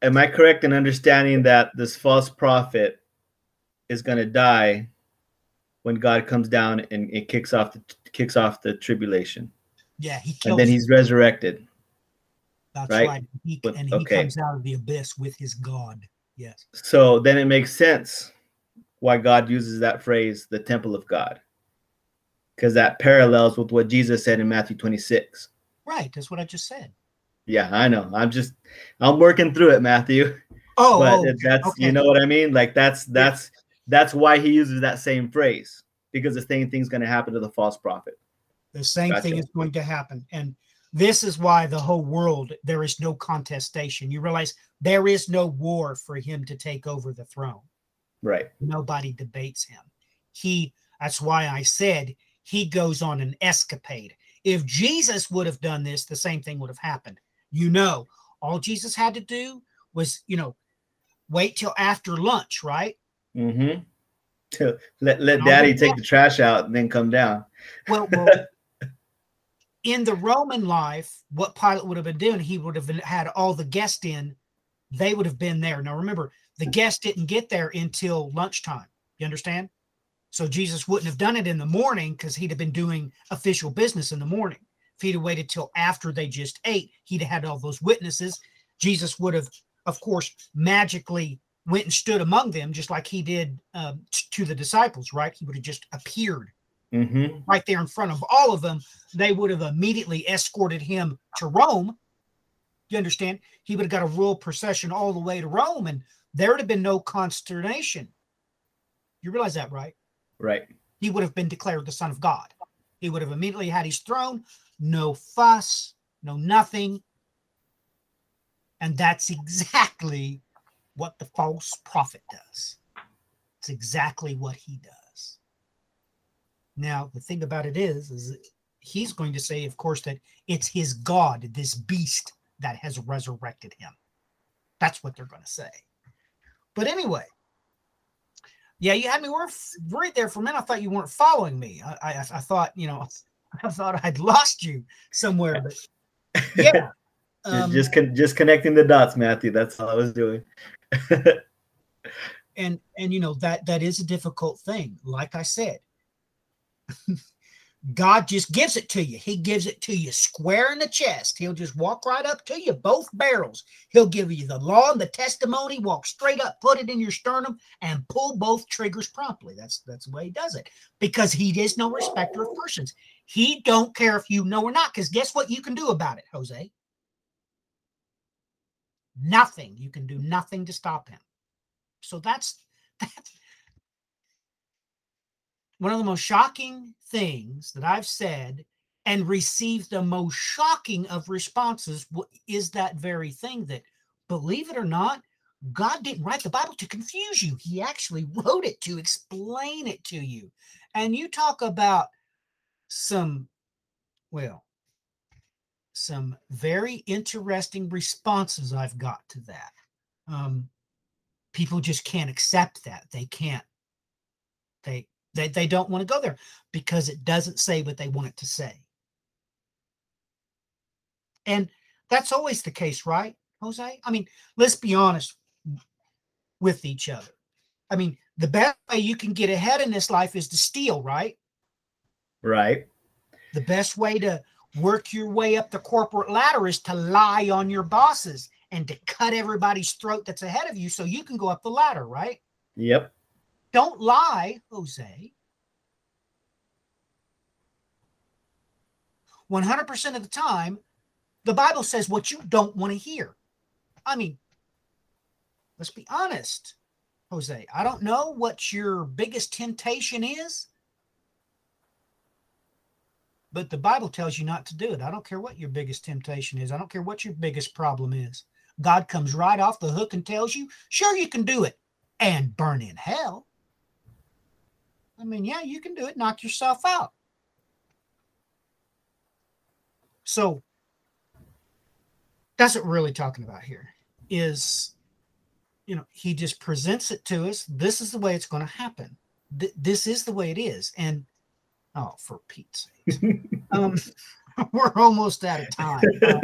Am I correct in understanding that this false prophet is going to die when God comes down and it kicks off the kicks off the tribulation, Yeah, he and then he's resurrected? That's right? right. He, But- and he okay. comes out of the abyss with his God. Yes. So then it makes sense why God uses that phrase, the temple of God, because that parallels with what Jesus said in Matthew 26. Right. That's what I just said. Yeah, I know. I'm just I'm working through it, Matthew. Oh, but oh, that's okay. you know what I mean. Like that's that's that's why he uses that same phrase because the same thing's going to happen to the false prophet. the same thing is going to happen. And this is why the whole world, there is no contestation. You realize there is no war for him to take over the throne. Right. Nobody debates him. He, that's why I said he goes on an escapade. If Jesus would have done this, the same thing would have happened. You know, all Jesus had to do was, you know, wait till after lunch, right? Mm-hmm. To let let And daddy take the trash out and then come down. Well, well [LAUGHS] in the Roman life, what Pilate would have been doing, he would have been, had all the guests in. They would have been there. Now, remember, the guests didn't get there until lunchtime. You understand? So Jesus wouldn't have done it in the morning because he'd have been doing official business in the morning. If he'd have waited till after they just ate, he'd have had all those witnesses. Jesus would have, of course, magically went and stood among them, just like he did um, t- to the disciples, right? He would have just appeared Mm-hmm. right there in front of all of them, they would have immediately escorted him to Rome. You understand? He would have got a royal procession all the way to Rome, and there would have been no consternation. You realize that, right? Right. He would have been declared the Son of God. He would have immediately had his throne, no fuss, no nothing. And that's exactly what the false prophet does. It's exactly what he does. Now, the thing about it is, is he's going to say, of course, that it's his God, this beast, that has resurrected him. That's what they're going to say. But anyway, yeah, you had me worried there for a minute. I thought you weren't following me. I, I, I thought, you know, [LAUGHS] I thought I'd lost you somewhere. But [LAUGHS] yeah, um, just con- just connecting the dots, Matthew. That's all I was doing. [LAUGHS] and and you know that that is a difficult thing. Like I said, God just gives it to you. He gives it to you square in the chest. He'll just walk right up to you, both barrels. He'll give you the law and the testimony, walk straight up, put it in your sternum, and pull both triggers promptly. That's that's the way he does it. Because he is no respecter of persons. He don't care if you know or not. Because guess what you can do about it, Jose? Nothing. You can do nothing to stop him. So that's [LAUGHS] that's one of the most shocking things that I've said and received the most shocking of responses is that very thing that, believe it or not, God didn't write the Bible to confuse you. He actually [LAUGHS] wrote it to explain it to you. And you talk about some, well, some very interesting responses I've got to that. Um, people just can't accept that. They can't. They they they don't want to go there because it doesn't say what they want it to say. And that's always the case, right, Jose? I mean, let's be honest with each other. I mean, the best way you can get ahead in this life is to steal, right? right. The best way to work your way up the corporate ladder is to lie on your bosses and to cut everybody's throat that's ahead of you so you can go up the ladder, right? Yep. Don't lie, Jose. 100% of the time, the Bible says what you don't want to hear. I mean, let's be honest, Jose. I don't know what your biggest temptation is, but the Bible tells you not to do it. I don't care what your biggest temptation is, I don't care what your biggest problem is. God comes right off the hook and tells you, sure, you can do it and burn in hell. I mean, yeah, you can do it, knock yourself out. So that's what we're really talking about here is, you know, he just presents it to us. This is the way it's going to happen. th- this is the way it is. And oh, for Pete's sake, [LAUGHS] um, [LAUGHS] we're almost out of time. Uh,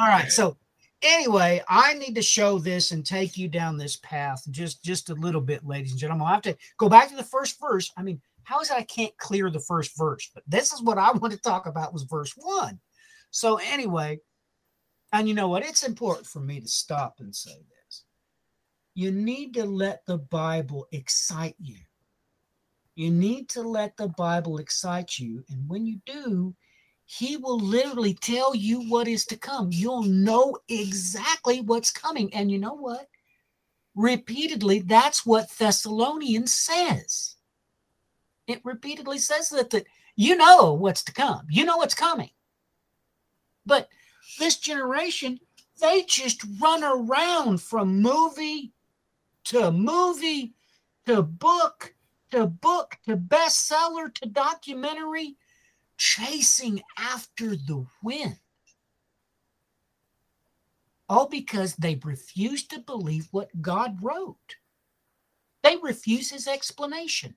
all right, so anyway, I need to show this and take you down this path just just a little bit, ladies and gentlemen. I have to go back to the first verse. I mean, how is it I can't clear the first verse? But this is what I [LAUGHS] want to talk about was verse one. So anyway, and you know what? It's important for me to stop and say this. You need to let the Bible excite you. You need to let the Bible excite you. And when you do, he will literally tell you what is to come. You'll know exactly what's coming. And you know what? Repeatedly, that's what Thessalonians says. It repeatedly says that, that you know what's to come, you know what's coming. But this generation, they just run around from movie to movie to book to book to bestseller to documentary, chasing after the wind. All because they refuse to believe what God wrote. They refuse his explanation.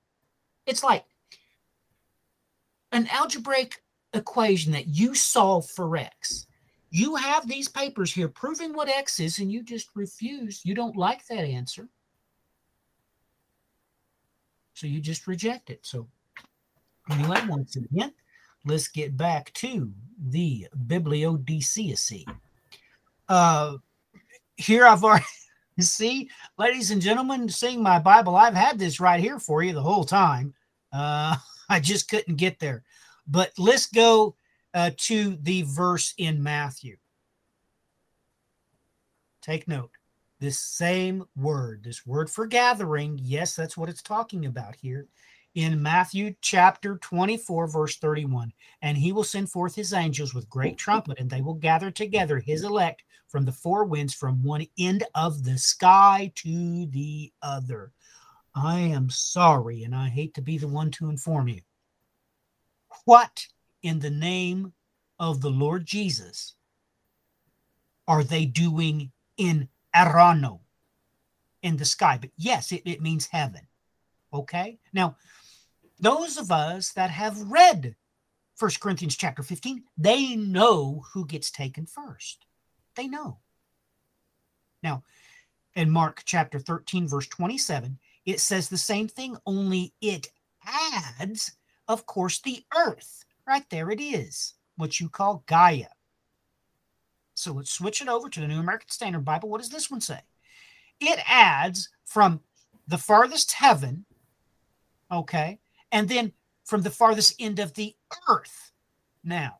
It's like an algebraic equation that you solve for x. You have these papers here proving what x is, and you just refuse. You don't like that answer. So you just reject it. So, anyway, once again, let's get back to the bibliodiciacy. Uh, here I've already [LAUGHS] see, ladies and gentlemen, seeing my Bible, I've had this right here for you the whole time. Uh, [LAUGHS] I just couldn't get there. But let's go uh, to the verse in Matthew. Take note this same word, this word for gathering, yes, that's what it's talking about here in Matthew chapter 24, verse 31. And he will send forth his angels with great trumpet, and they will gather together his elect from the four winds, from one end of the sky to the other. I am sorry, and I hate to be the one to inform you. What in the name of the Lord Jesus are they doing in Arano in the sky. But yes, it, it means heaven. Okay. Now, those of us that have read First Corinthians chapter 15, they know who gets taken first. They know. Now, in Mark chapter 13, verse 27, it says the same thing, only it adds, of course, the earth. Right there it is, what you call Gaia. So let's switch it over to the New American Standard Bible. What does this one say? It adds from the farthest heaven, okay, and then from the farthest end of the earth. Now,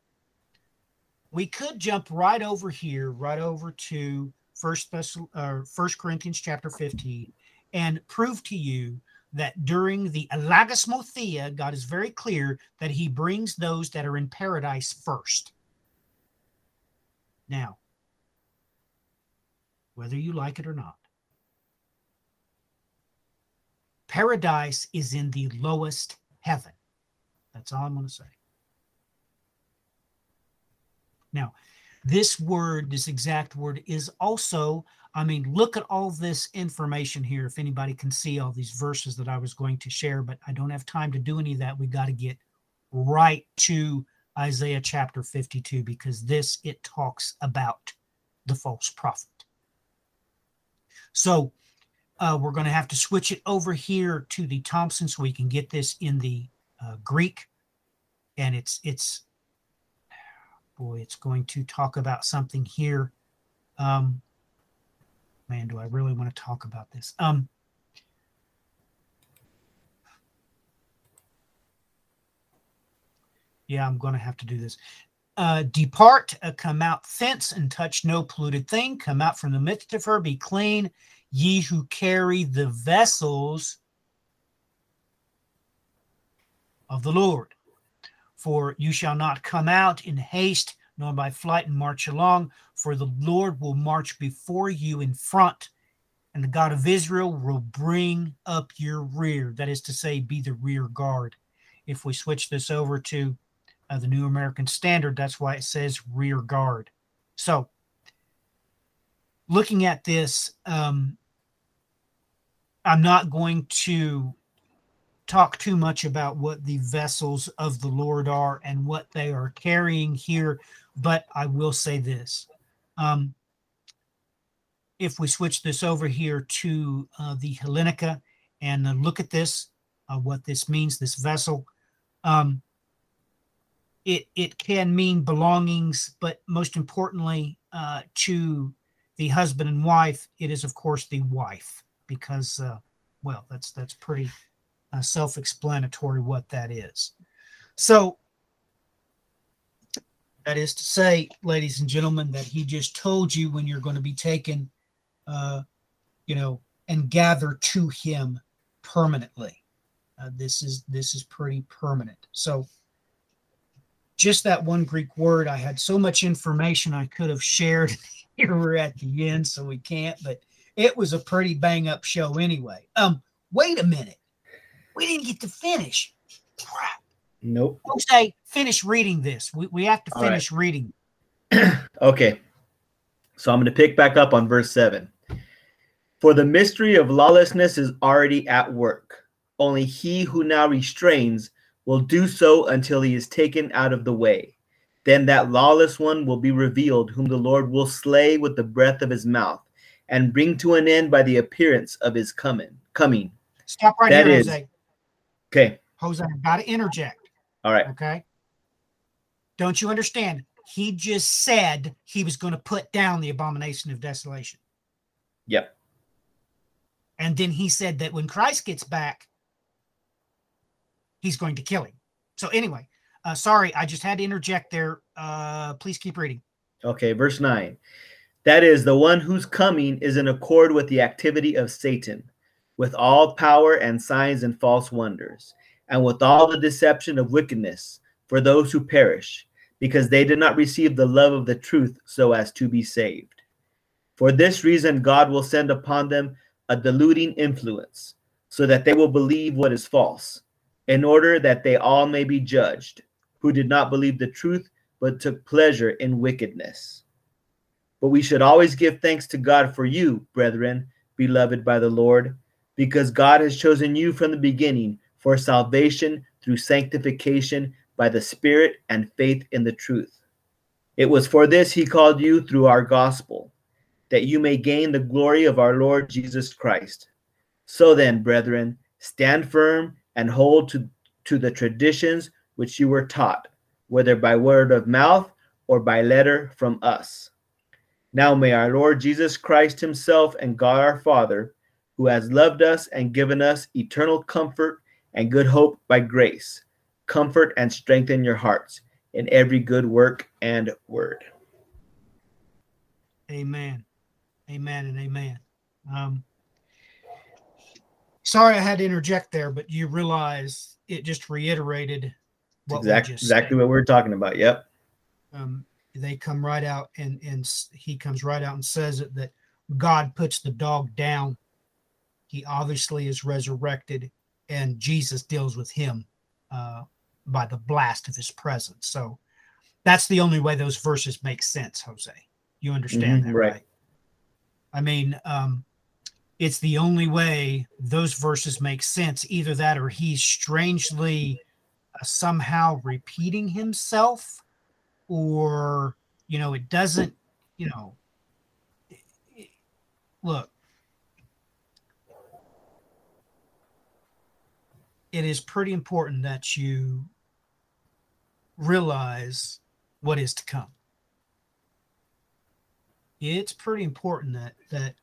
we could jump right over here, right over to First uh, First Corinthians chapter 15, and prove to you that during the Alagismo Thea, God is very clear that He brings those that are in paradise first. Now, whether you like it or not, paradise is in the lowest heaven. That's all I'm going to say. Now, this word, this exact word, is also, I mean, look at all this information here. If anybody can see all these verses that I was going to share, but I don't have time to do any of that. We got to get right to Isaiah chapter 52 because this it talks about the false prophet. So uh, we're going to have to switch it over here to the Thompson so we can get this in the uh, Greek, and it's it's boy, it's going to talk about something here. Um, man, do I really want to talk about this? Um, yeah, I'm going to have to do this. Uh, depart, uh, come out thence, and touch no polluted thing. Come out from the midst of her, be clean, ye who carry the vessels of the Lord. For you shall not come out in haste, nor by flight and march along, for the Lord will march before you in front, and the God of Israel will bring up your rear. That is to say, be the rear guard. If we switch this over to uh, the New American Standard. That's why it says rear guard. So, looking at this, um, I'm not going to talk too much about what the vessels of the Lord are and what they are carrying here, but I will say this. Um, if we switch this over here to uh, the Hellenica and uh, look at this, uh, what this means, this vessel, um, it it can mean belongings, but most importantly, uh, to the husband and wife, it is of course the wife, because uh, well, that's that's pretty uh, self-explanatory what that is. So that is to say, ladies and gentlemen, that he just told you when you're going to be taken, uh, you know, and gather to him permanently. Uh, this is this is pretty permanent. So just that one Greek word, I had so much information I could have shared. [LAUGHS] Here we're at the end, so we can't. But it was a pretty bang up show anyway. Um, wait a minute, we didn't get to finish. Crap. Nope. say finish reading this. We, we have to finish reading. [CLEARS THROAT] Okay. So I'm going to pick back up on verse 7. For the mystery of lawlessness is already at work. Only he who now restrains will do so until he is taken out of the way. Then that lawless one will be revealed, whom the Lord will slay with the breath of his mouth and bring to an end by the appearance of his coming. Coming. Stop right That here, is- Jose. Okay. Jose, I've got to interject. All right. Okay. Don't you understand? He just said he was going to put down the abomination of desolation. Yep. And then he said that when Christ gets back, he's going to kill him. So, anyway, uh, sorry, I just had to interject there. Uh, please keep reading. Okay, verse 9. That is, the one whose coming is in accord with the activity of Satan, with all power and signs and false wonders, and with all the deception of wickedness for those who perish, because they did not receive the love of the truth so as to be saved. For this reason, God will send upon them a deluding influence, so that they will believe what is false, in order that they all may be judged, who did not believe the truth but took pleasure in wickedness. But we should always give thanks to God for you, brethren, beloved by the Lord, because God has chosen you from the beginning for salvation through sanctification by the Spirit and faith in the truth. It was for this he called you through our gospel, that you may gain the glory of our Lord Jesus Christ. So then, brethren, stand firm and hold to, to the traditions which you were taught whether by word of mouth or by letter from us. Now may our Lord Jesus Christ Himself and God our Father, who has loved us and given us eternal comfort and good hope by grace, comfort and strengthen your hearts in every good work and word. Amen. Amen and amen. Um, sorry I had to interject there, but you realize it just reiterated what we just exactly what we're talking about. Yep. um, they come right out and and he comes right out and says it that God puts the dog down. He obviously is resurrected, and Jesus deals with him uh, by the blast of his presence. So that's the only way those verses make sense, Jose. You understand Mhm, that, right. right? I mean, um, it's the only way those verses make sense. Either that, or he's strangely uh, somehow repeating himself or you know it doesn't you know look it is pretty important that you realize what is to come. It's pretty important that that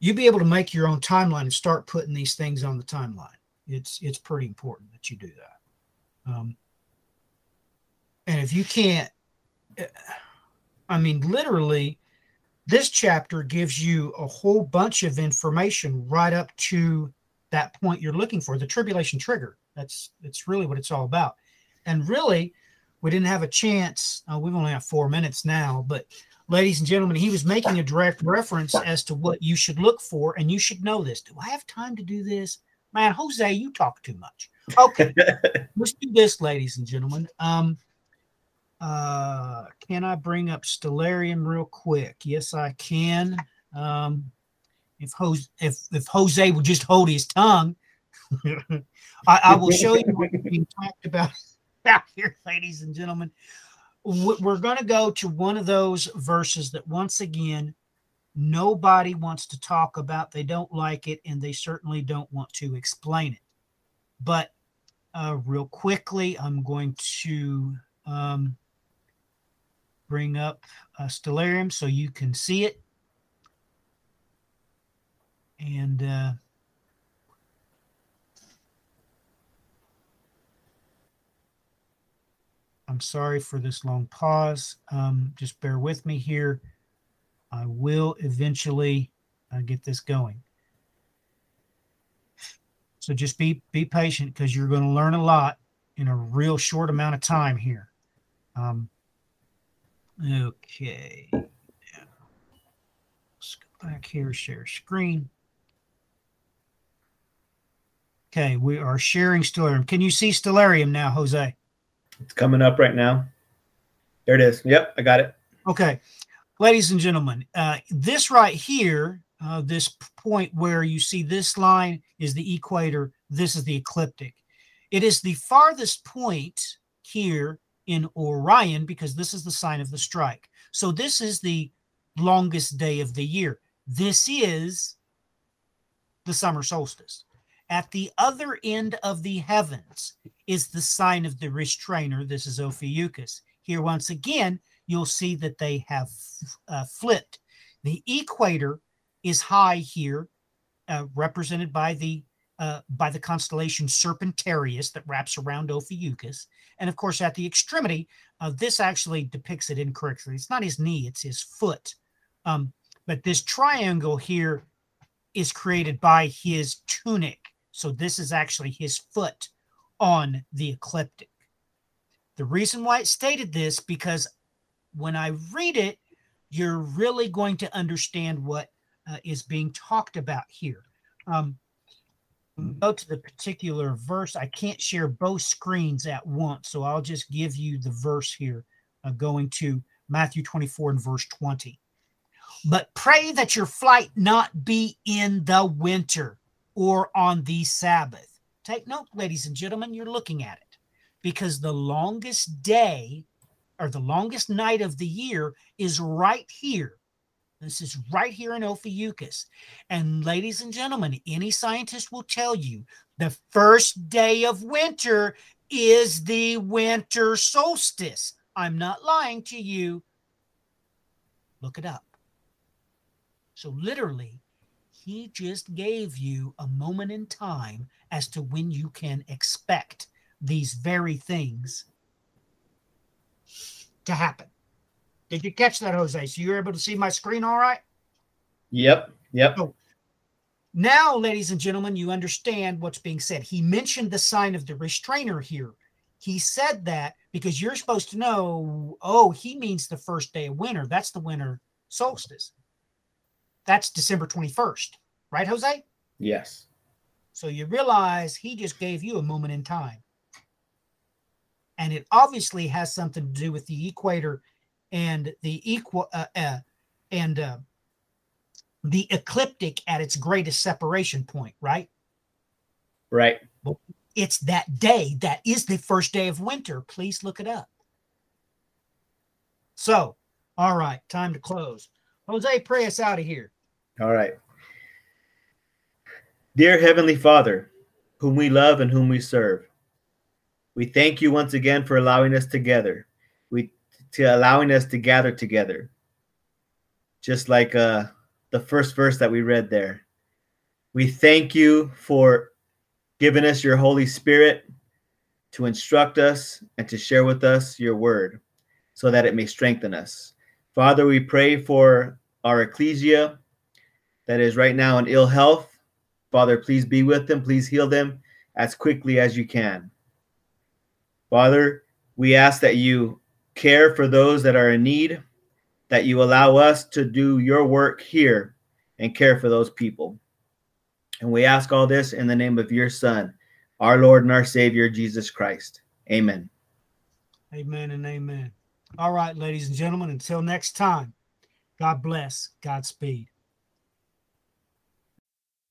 you be able to make your own timeline and start putting these things on the timeline. It's it's pretty important that you do that. Um, and if you can't i mean literally this chapter gives you a whole bunch of information right up to that point you're looking for the tribulation trigger. That's that's really what it's all about. And really we didn't have a chance uh, we've only have four minutes now but ladies and gentlemen he was making a direct reference as to what you should look for and you should know this. Do i have time to do this? Man jose you talk too much. Okay [LAUGHS] let's do this, ladies and gentlemen. Um, uh, can I bring up Stellarium real quick? Yes, I can. Um, if Jose, if if Jose would just hold his tongue, [LAUGHS] I, I, will show you what's being talked about [LAUGHS] out here, ladies and gentlemen. We're going to go to one of those verses that, once again, nobody wants to talk about. They don't like it, and they certainly don't want to explain it. But uh, real quickly, I'm going to um, bring up uh, Stellarium so you can see it. And uh, I'm sorry for this long pause. Um, just bear with me here. I will eventually uh, get this going. So just be be patient because you're going to learn a lot in a real short amount of time here. Um, okay. Let's go back here, share screen. Okay, we are sharing Stellarium. Can you see Stellarium now, Jose? It's coming up right now. There it is. Yep, I got it. Okay. Ladies and gentlemen, uh, this right here, uh, this point where you see this line is the equator, this is the ecliptic. It is the farthest point here in Orion because this is the sign of the strike. So this is the longest day of the year. This is the summer solstice. At the other end of the heavens is the sign of the restrainer. This is Ophiuchus. Here, once again, you'll see that they have uh, flipped. The equator is high here, uh, represented by the uh, by the constellation Serpentarius that wraps around Ophiuchus. And of course, at the extremity, uh, this actually depicts it incorrectly. It's not his knee, it's his foot. Um, but this triangle here is created by his tunic. So this is actually his foot on the ecliptic. The reason why it stated this because when I read it, you're really going to understand what uh, is being talked about here. Um, go to the particular verse. I can't share both screens at once, so I'll just give you the verse here, uh, going to Matthew 24 and verse 20. But pray that your flight not be in the winter or on the Sabbath. Take note, ladies and gentlemen, you're looking at it because the longest day or the longest night of the year is right here. This is right here in Ophiuchus. And ladies and gentlemen, any scientist will tell you the first day of winter is the winter solstice. I'm not lying to you. Look it up. So, literally, he just gave you a moment in time as to when you can expect these very things to happen. Did you catch that, Jose? So you're able to see my screen all right? Yep. Yep. So now, ladies and gentlemen, you understand what's being said. He mentioned the sign of the restrainer here. He said that because you're supposed to know, oh, he means the first day of winter. That's the winter solstice. That's December 21st, right, Jose? Yes. So you realize he just gave you a moment in time. And it obviously has something to do with the equator and the equal uh, uh, and uh, the ecliptic at its greatest separation point, right? Right. It's that day that is the first day of winter. Please look it up. So, all right, time to close. Jose, pray us out of here. All right. Dear Heavenly Father, whom we love and whom we serve, we thank you once again for allowing us together. To allowing us to gather together. Just like uh, the first verse that we read there. We thank you for giving us your Holy Spirit to instruct us and to share with us your word so that it may strengthen us. Father, we pray for our ecclesia that is right now in ill health. Father, please be with them. Please heal them as quickly as you can. Father, we ask that you care for those that are in need, that you allow us to do your work here and care for those people. And we ask all this in the name of your Son, our Lord and our Savior, Jesus Christ. Amen. Amen and amen. All right, ladies and gentlemen, until next time, God bless, Godspeed.